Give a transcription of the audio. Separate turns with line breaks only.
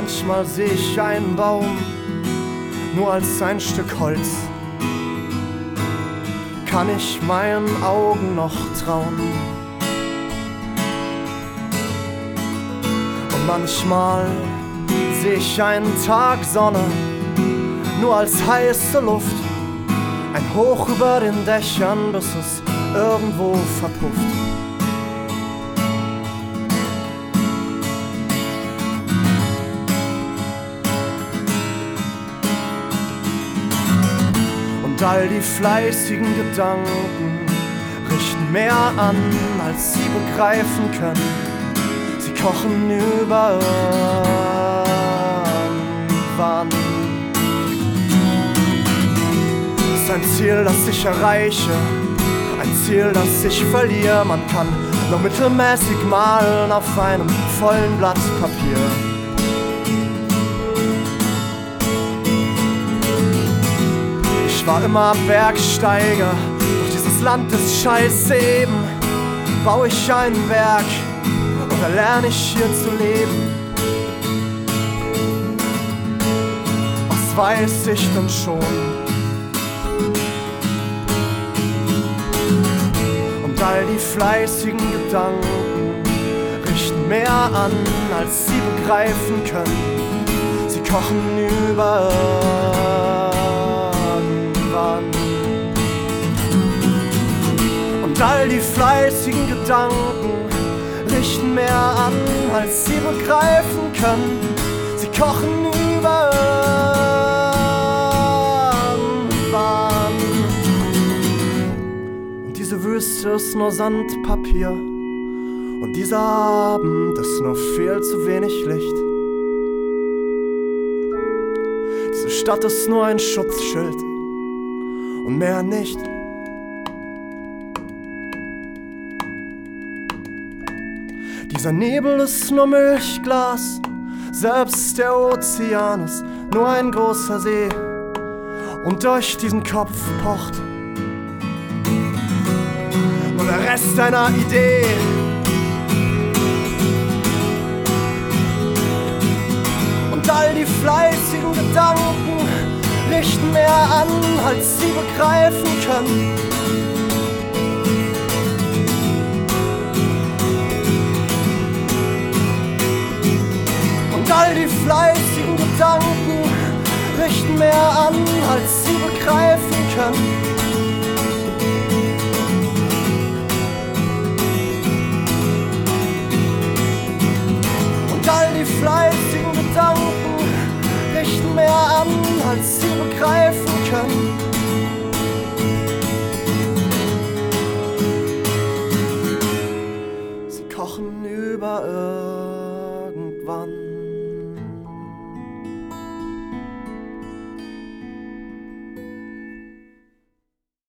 Manchmal sehe ich einen Baum nur als ein Stück Holz. Kann ich meinen Augen noch trauen? Und manchmal sehe ich einen Tag Sonne nur als heiße Luft. Ein Hoch über den Dächern, bis es irgendwo verpufft. Und all die fleißigen Gedanken richten mehr an, als sie begreifen können. Sie kochen über. Es ist ein Ziel, das ich erreiche, ein Ziel, das ich verliere. Man kann nur mittelmäßig malen auf einem vollen Blatt Papier. War immer Bergsteiger, doch dieses Land ist scheiße eben. Baue ich ein Werk oder lerne ich hier zu leben? Was weiß ich denn schon? Und all die fleißigen Gedanken richten mehr an, als sie begreifen können. Sie kochen über irgendwann. Und all die fleißigen Gedanken richten mehr an, als sie begreifen können. Sie kochen über irgendwann. Und diese Wüste ist nur Sandpapier. Und dieser Abend ist nur viel zu wenig Licht. Diese Stadt ist nur ein Schutzschild und mehr nicht. Dieser Nebel ist nur Milchglas, selbst der Ozean ist nur ein großer See und durch diesen Kopf pocht nur der Rest einer Idee. Richten mehr an, als sie begreifen können. Und all die fleißigen Gedanken richten mehr an, als sie begreifen können. Als